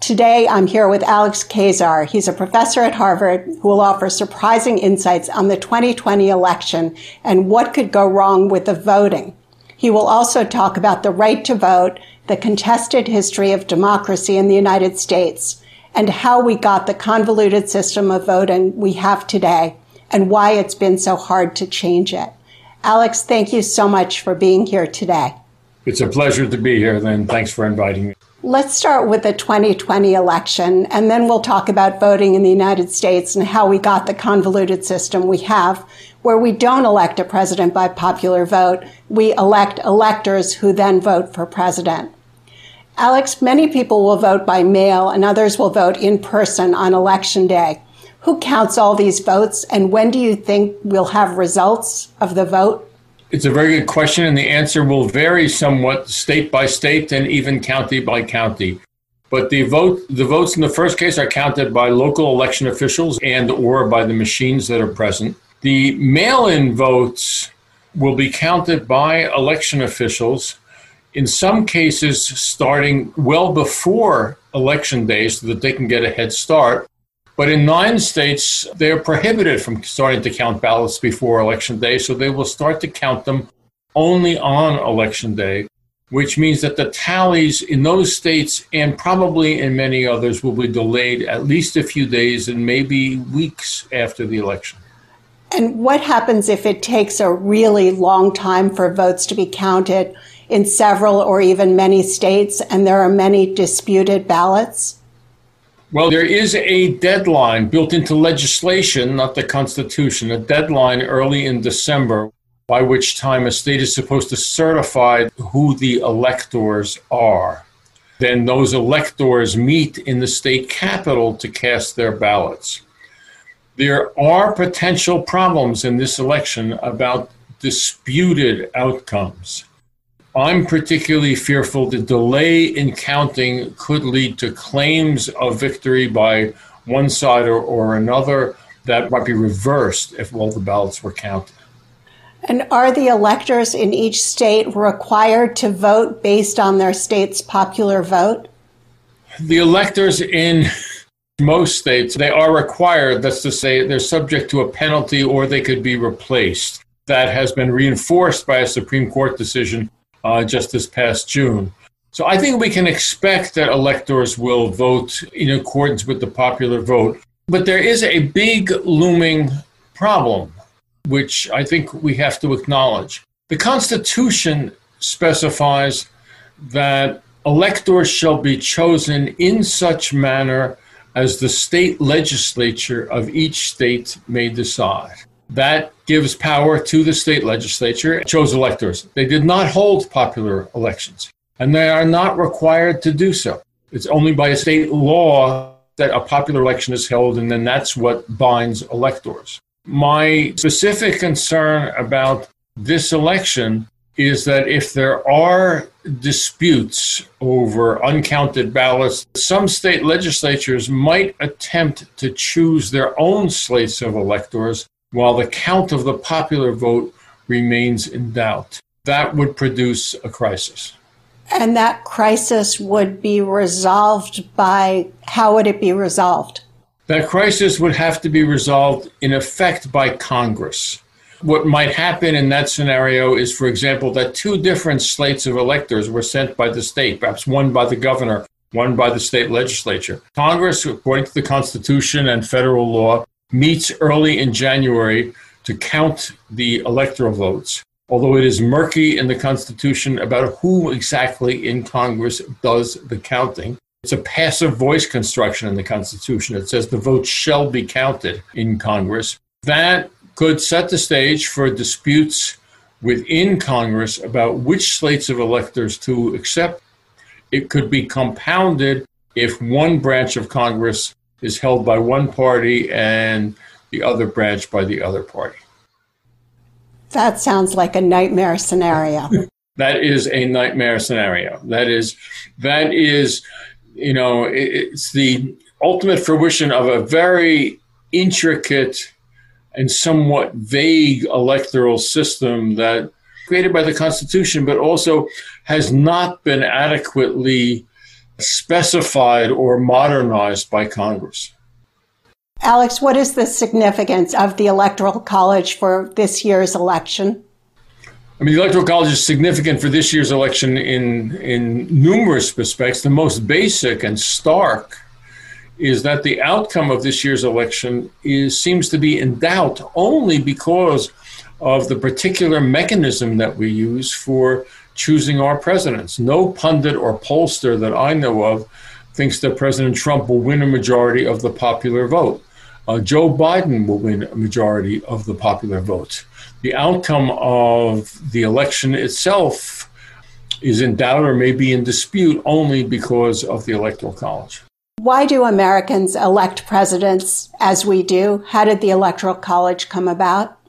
Today, I'm here with Alex Keyssar. He's a professor at Harvard who will offer surprising insights on the 2020 election and what could go wrong with the voting. He will also talk about the right to vote, the contested history of democracy in the United States, and how we got the convoluted system of voting we have today and why it's been so hard to change it. Alex, thank you so much for being here today. It's a pleasure to be here, Lynn. Thanks for inviting me. Let's start with the 2020 election, and then we'll talk about voting in the United States and how we got the convoluted system we have, where we don't elect a president by popular vote. We elect electors who then vote for president. Alex, many people will vote by mail and others will vote in person on election day. Who counts all these votes, and when do you think we'll have results of the vote? It's a very good question, and the answer will vary somewhat state by state and even county by county. But the vote, the votes in the first case are counted by local election officials and or by the machines that are present. The mail-in votes will be counted by election officials. In some cases, starting well before election day, so that they can get a head start. But in nine states, they're prohibited from starting to count ballots before election day, so they will start to count them only on election day, which means that the tallies in those states and probably in many others will be delayed at least a few days and maybe weeks after the election. And what happens if it takes a really long time for votes to be counted in several or even many states and there are many disputed ballots? Well, there is a deadline built into legislation, not the Constitution, a deadline early in December by which time a state is supposed to certify who the electors are. Then those electors meet in the state capital to cast their ballots. There are potential problems in this election about disputed outcomes. I'm particularly fearful the delay in counting could lead to claims of victory by one side or, or another that might be reversed if all the ballots were counted. And are the electors in each state required to vote based on their state's popular vote? The electors in most states, they are required, that's to say, they're subject to a penalty or they could be replaced. That has been reinforced by a Supreme Court decision uh, just this past June. So I think we can expect that electors will vote in accordance with the popular vote. But there is a big looming problem, which I think we have to acknowledge. The Constitution specifies that electors shall be chosen in such manner as the state legislature of each state may decide. That gives power to the state legislature, chose electors. They did not hold popular elections, and they are not required to do so. It's only by a state law that a popular election is held, and then that's what binds electors. My specific concern about this election is that if there are disputes over uncounted ballots, some state legislatures might attempt to choose their own slates of electors while the count of the popular vote remains in doubt. That would produce a crisis. And that crisis would be resolved by how would it be resolved? That crisis would have to be resolved in effect by Congress. What might happen in that scenario is, for example, that two different slates of electors were sent by the state, perhaps one by the governor, one by the state legislature. Congress, according to the Constitution and federal law, meets early in January to count the electoral votes, although it is murky in the Constitution about who exactly in Congress does the counting. It's a passive voice construction in the Constitution. It says the votes shall be counted in Congress. That could set the stage for disputes within Congress about which slates of electors to accept. It could be compounded if one branch of Congress is held by one party and the other branch by the other party. That sounds like a nightmare scenario. that is a nightmare scenario. That is, that is, you know, it's the ultimate fruition of a very intricate and somewhat vague electoral system that created by the Constitution, but also has not been adequately specified or modernized by Congress. Alex, what is the significance of the Electoral College for this year's election? I mean, the Electoral College is significant for this year's election in, in numerous respects. The most basic and stark is that the outcome of this year's election is, seems to be in doubt only because of the particular mechanism that we use for choosing our presidents. No pundit or pollster that I know of thinks that President Trump will win a majority of the popular vote. Uh, Joe Biden will win a majority of the popular vote. The outcome of the election itself is in doubt or may be in dispute only because of the Electoral College. Why do Americans elect presidents as we do? How did the Electoral College come about?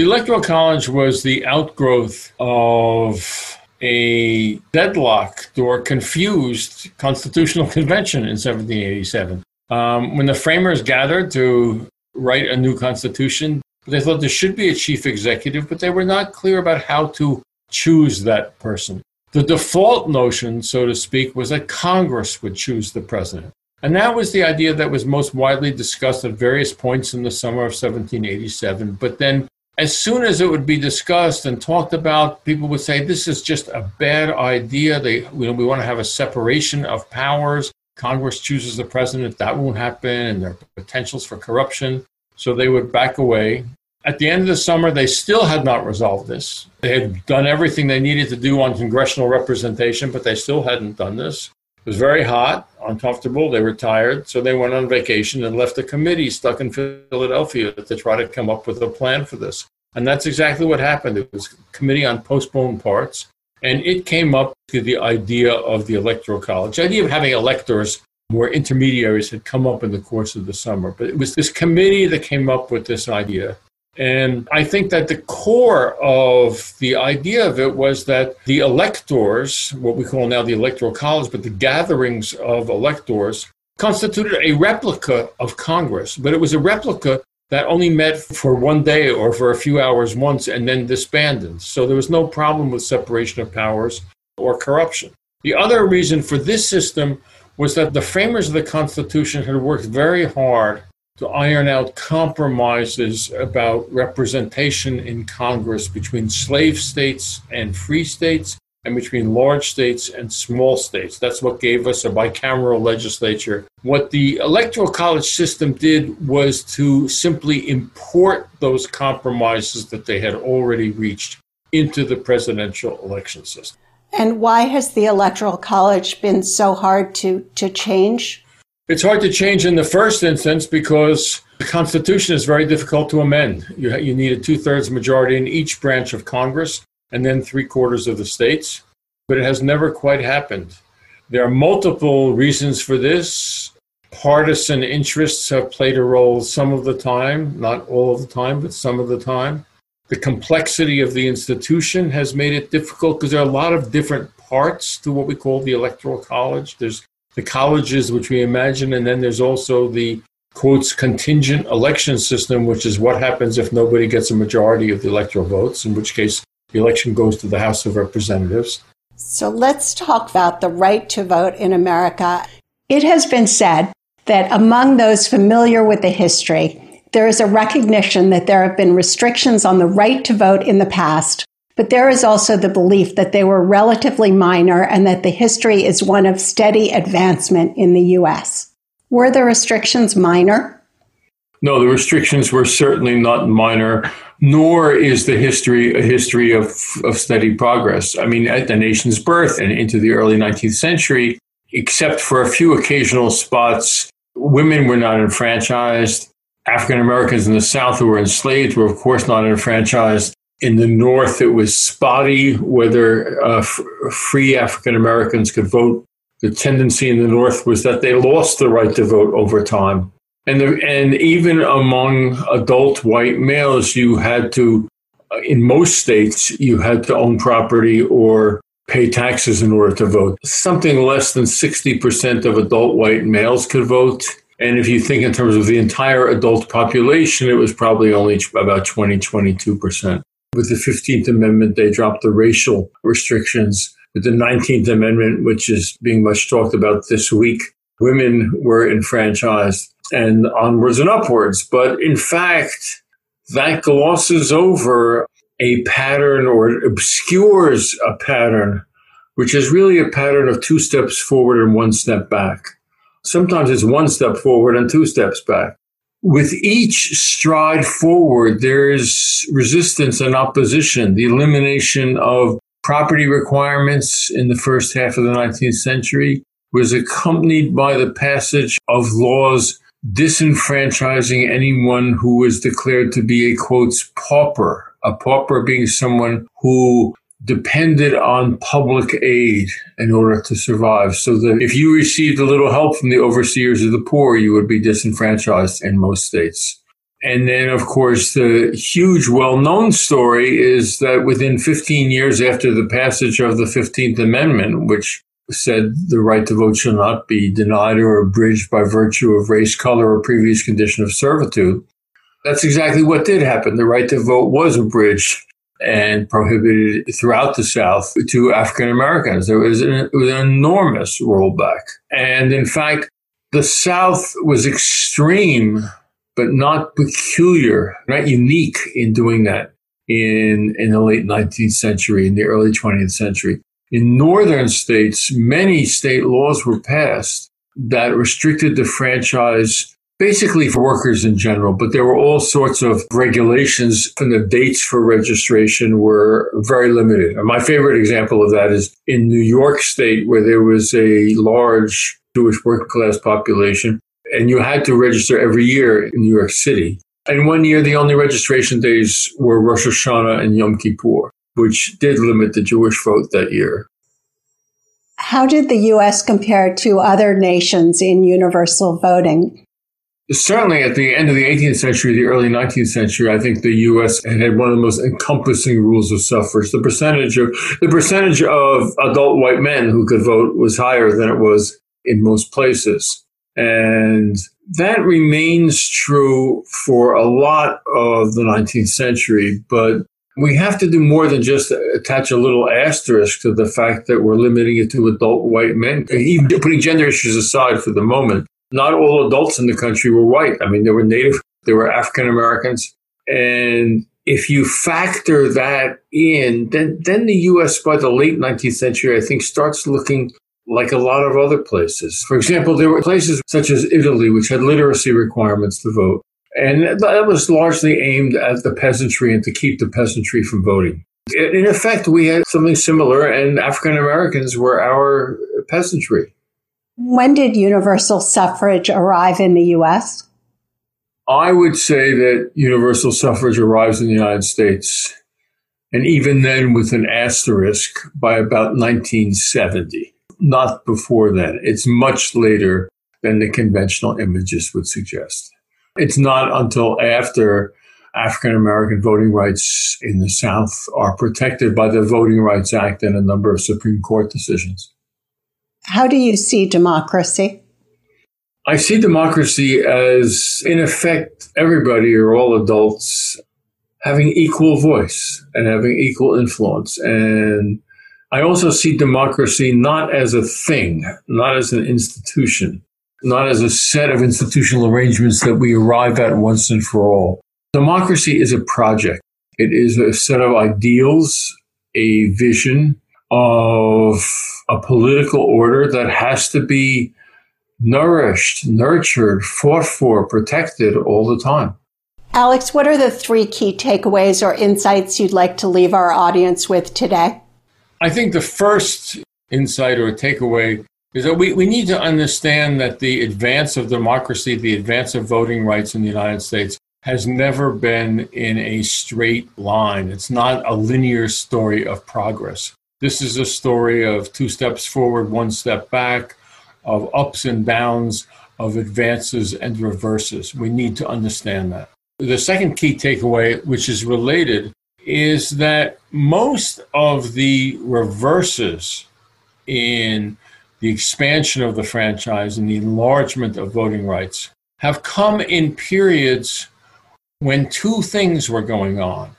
The Electoral College was the outgrowth of a deadlocked or confused constitutional convention in 1787. Um, when the framers gathered to write a new constitution, they thought there should be a chief executive, but they were not clear about how to choose that person. The default notion, so to speak, was that Congress would choose the president. And that was the idea that was most widely discussed at various points in the summer of 1787. But then, as soon as it would be discussed and talked about, people would say, This is just a bad idea. They, you know, we want to have a separation of powers. Congress chooses the president. That won't happen. And there are potentials for corruption. So they would back away. At the end of the summer, they still had not resolved this. They had done everything they needed to do on congressional representation, but they still hadn't done this. It was very hot, uncomfortable. They were tired, so they went on vacation and left a committee stuck in Philadelphia to try to come up with a plan for this. And that's exactly what happened. It was a committee on postponed parts, and it came up to the idea of the electoral college. The idea of having electors where intermediaries had come up in the course of the summer. But it was this committee that came up with this idea. And I think that the core of the idea of it was that the electors, what we call now the electoral college, but the gatherings of electors, constituted a replica of Congress, but it was a replica that only met for one day or for a few hours once and then disbanded. So there was no problem with separation of powers or corruption. The other reason for this system was that the framers of the Constitution had worked very hard to iron out compromises about representation in Congress between slave states and free states and between large states and small states. That's what gave us a bicameral legislature. What the Electoral College system did was to simply import those compromises that they had already reached into the presidential election system. And why has the Electoral College been so hard to, to change? It's hard to change in the first instance because the Constitution is very difficult to amend. You, you need a two thirds majority in each branch of Congress and then three quarters of the states, but it has never quite happened. There are multiple reasons for this. Partisan interests have played a role some of the time, not all of the time, but some of the time. The complexity of the institution has made it difficult because there are a lot of different parts to what we call the Electoral College. There's the colleges, which we imagine, and then there's also the quotes contingent election system, which is what happens if nobody gets a majority of the electoral votes, in which case the election goes to the House of Representatives. So let's talk about the right to vote in America. It has been said that among those familiar with the history, there is a recognition that there have been restrictions on the right to vote in the past, but there is also the belief that they were relatively minor and that the history is one of steady advancement in the U.S. Were the restrictions minor? No, the restrictions were certainly not minor, nor is the history a history of, of steady progress. I mean, at the nation's birth and into the early 19th century, except for a few occasional spots, women were not enfranchised. African Americans in the South who were enslaved were, of course, not enfranchised. In the North, it was spotty whether uh, f- free African Americans could vote the tendency in the North was that they lost the right to vote over time. And, the, and even among adult white males, you had to, in most states, you had to own property or pay taxes in order to vote. Something less than 60% of adult white males could vote. And if you think in terms of the entire adult population, it was probably only about 20, 22%. With the 15th Amendment, they dropped the racial restrictions. With the 19th Amendment, which is being much talked about this week, women were enfranchised and onwards and upwards. But in fact, that glosses over a pattern or obscures a pattern, which is really a pattern of two steps forward and one step back. Sometimes it's one step forward and two steps back. With each stride forward, there is resistance and opposition. The elimination of property requirements in the first half of the 19th century was accompanied by the passage of laws disenfranchising anyone who was declared to be a quotes pauper, a pauper being someone who depended on public aid in order to survive. So that if you received a little help from the overseers of the poor, you would be disenfranchised in most states. And then, of course, the huge well known story is that within 15 years after the passage of the 15th Amendment, which said the right to vote shall not be denied or abridged by virtue of race, color, or previous condition of servitude. That's exactly what did happen. The right to vote was abridged and prohibited throughout the South to African Americans. There was an, was an enormous rollback. And in fact, the South was extreme, but not peculiar, not unique in doing that in, in the late 19th century, in the early 20th century. In northern states, many state laws were passed that restricted the franchise basically for workers in general, but there were all sorts of regulations and the dates for registration were very limited. And my favorite example of that is in New York State, where there was a large Jewish working class population, and you had to register every year in New York City. And one year, the only registration days were Rosh Hashanah and Yom Kippur which did limit the Jewish vote that year. How did the U.S. compare to other nations in universal voting? Certainly at the end of the 18th century, the early 19th century, I think the U.S. had one of the most encompassing rules of suffrage. The percentage of, the percentage of adult white men who could vote was higher than it was in most places. And that remains true for a lot of the 19th century, but we have to do more than just attach a little asterisk to the fact that we're limiting it to adult white men. Even putting gender issues aside for the moment, not all adults in the country were white. I mean, there were Native, there were African Americans. And if you factor that in, then, then the US by the late 19th century, I think, starts looking like a lot of other places. For example, there were places such as Italy, which had literacy requirements to vote. And that was largely aimed at the peasantry and to keep the peasantry from voting. In effect, we had something similar, and African Americans were our peasantry. When did universal suffrage arrive in the U.S.? I would say that universal suffrage arrives in the United States, and even then with an asterisk, by about 1970. Not before then. It's much later than the conventional images would suggest. It's not until after African American voting rights in the South are protected by the Voting Rights Act and a number of Supreme Court decisions. How do you see democracy? I see democracy as, in effect, everybody or all adults having equal voice and having equal influence. And I also see democracy not as a thing, not as an institution, not as a set of institutional arrangements that we arrive at once and for all. Democracy is a project. It is a set of ideals, a vision of a political order that has to be nourished, nurtured, fought for, protected all the time. Alex, what are the three key takeaways or insights you'd like to leave our audience with today? I think the first insight or takeaway is that we, we need to understand that the advance of democracy, the advance of voting rights in the United States has never been in a straight line. It's not a linear story of progress. This is a story of two steps forward, one step back, of ups and downs, of advances and reverses. We need to understand that. The second key takeaway, which is related, is that most of the reverses in the expansion of the franchise and the enlargement of voting rights have come in periods when two things were going on.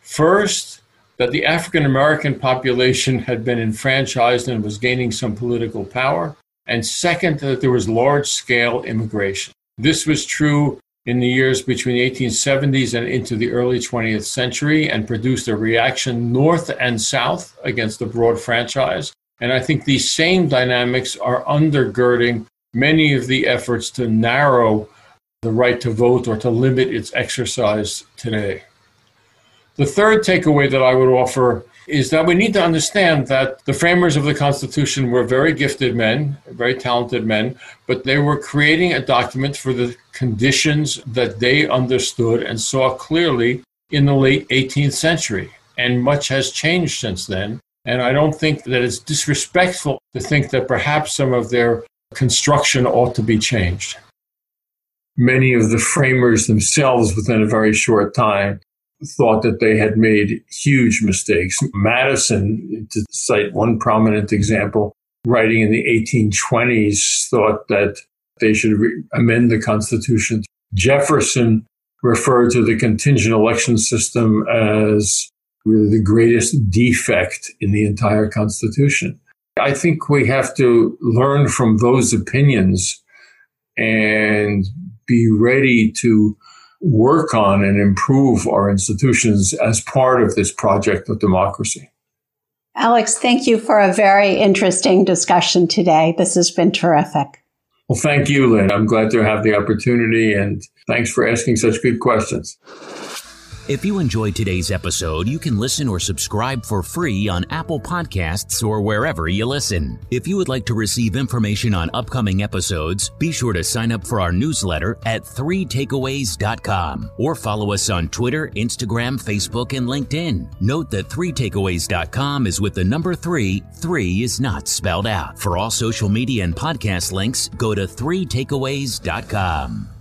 First, that the African American population had been enfranchised and was gaining some political power. And second, that there was large scale immigration. This was true in the years between the 1870s and into the early 20th century and produced a reaction north and south against the broad franchise. And I think these same dynamics are undergirding many of the efforts to narrow the right to vote or to limit its exercise today. The third takeaway that I would offer is that we need to understand that the framers of the Constitution were very gifted men, very talented men, but they were creating a document for the conditions that they understood and saw clearly in the late 18th century. And much has changed since then. And I don't think that it's disrespectful to think that perhaps some of their construction ought to be changed. Many of the framers themselves, within a very short time, thought that they had made huge mistakes. Madison, to cite one prominent example, writing in the 1820s, thought that they should re- amend the Constitution. Jefferson referred to the contingent election system as really the greatest defect in the entire Constitution. I think we have to learn from those opinions and be ready to work on and improve our institutions as part of this project of democracy. Alex, thank you for a very interesting discussion today. This has been terrific. Well, thank you, Lynn. I'm glad to have the opportunity and thanks for asking such good questions. If you enjoyed today's episode, you can listen or subscribe for free on Apple Podcasts or wherever you listen. If you would like to receive information on upcoming episodes, be sure to sign up for our newsletter at 3takeaways.com or follow us on Twitter, Instagram, Facebook, and LinkedIn. Note that 3takeaways.com is with the number 3, 3 is not spelled out. For all social media and podcast links, go to 3takeaways.com.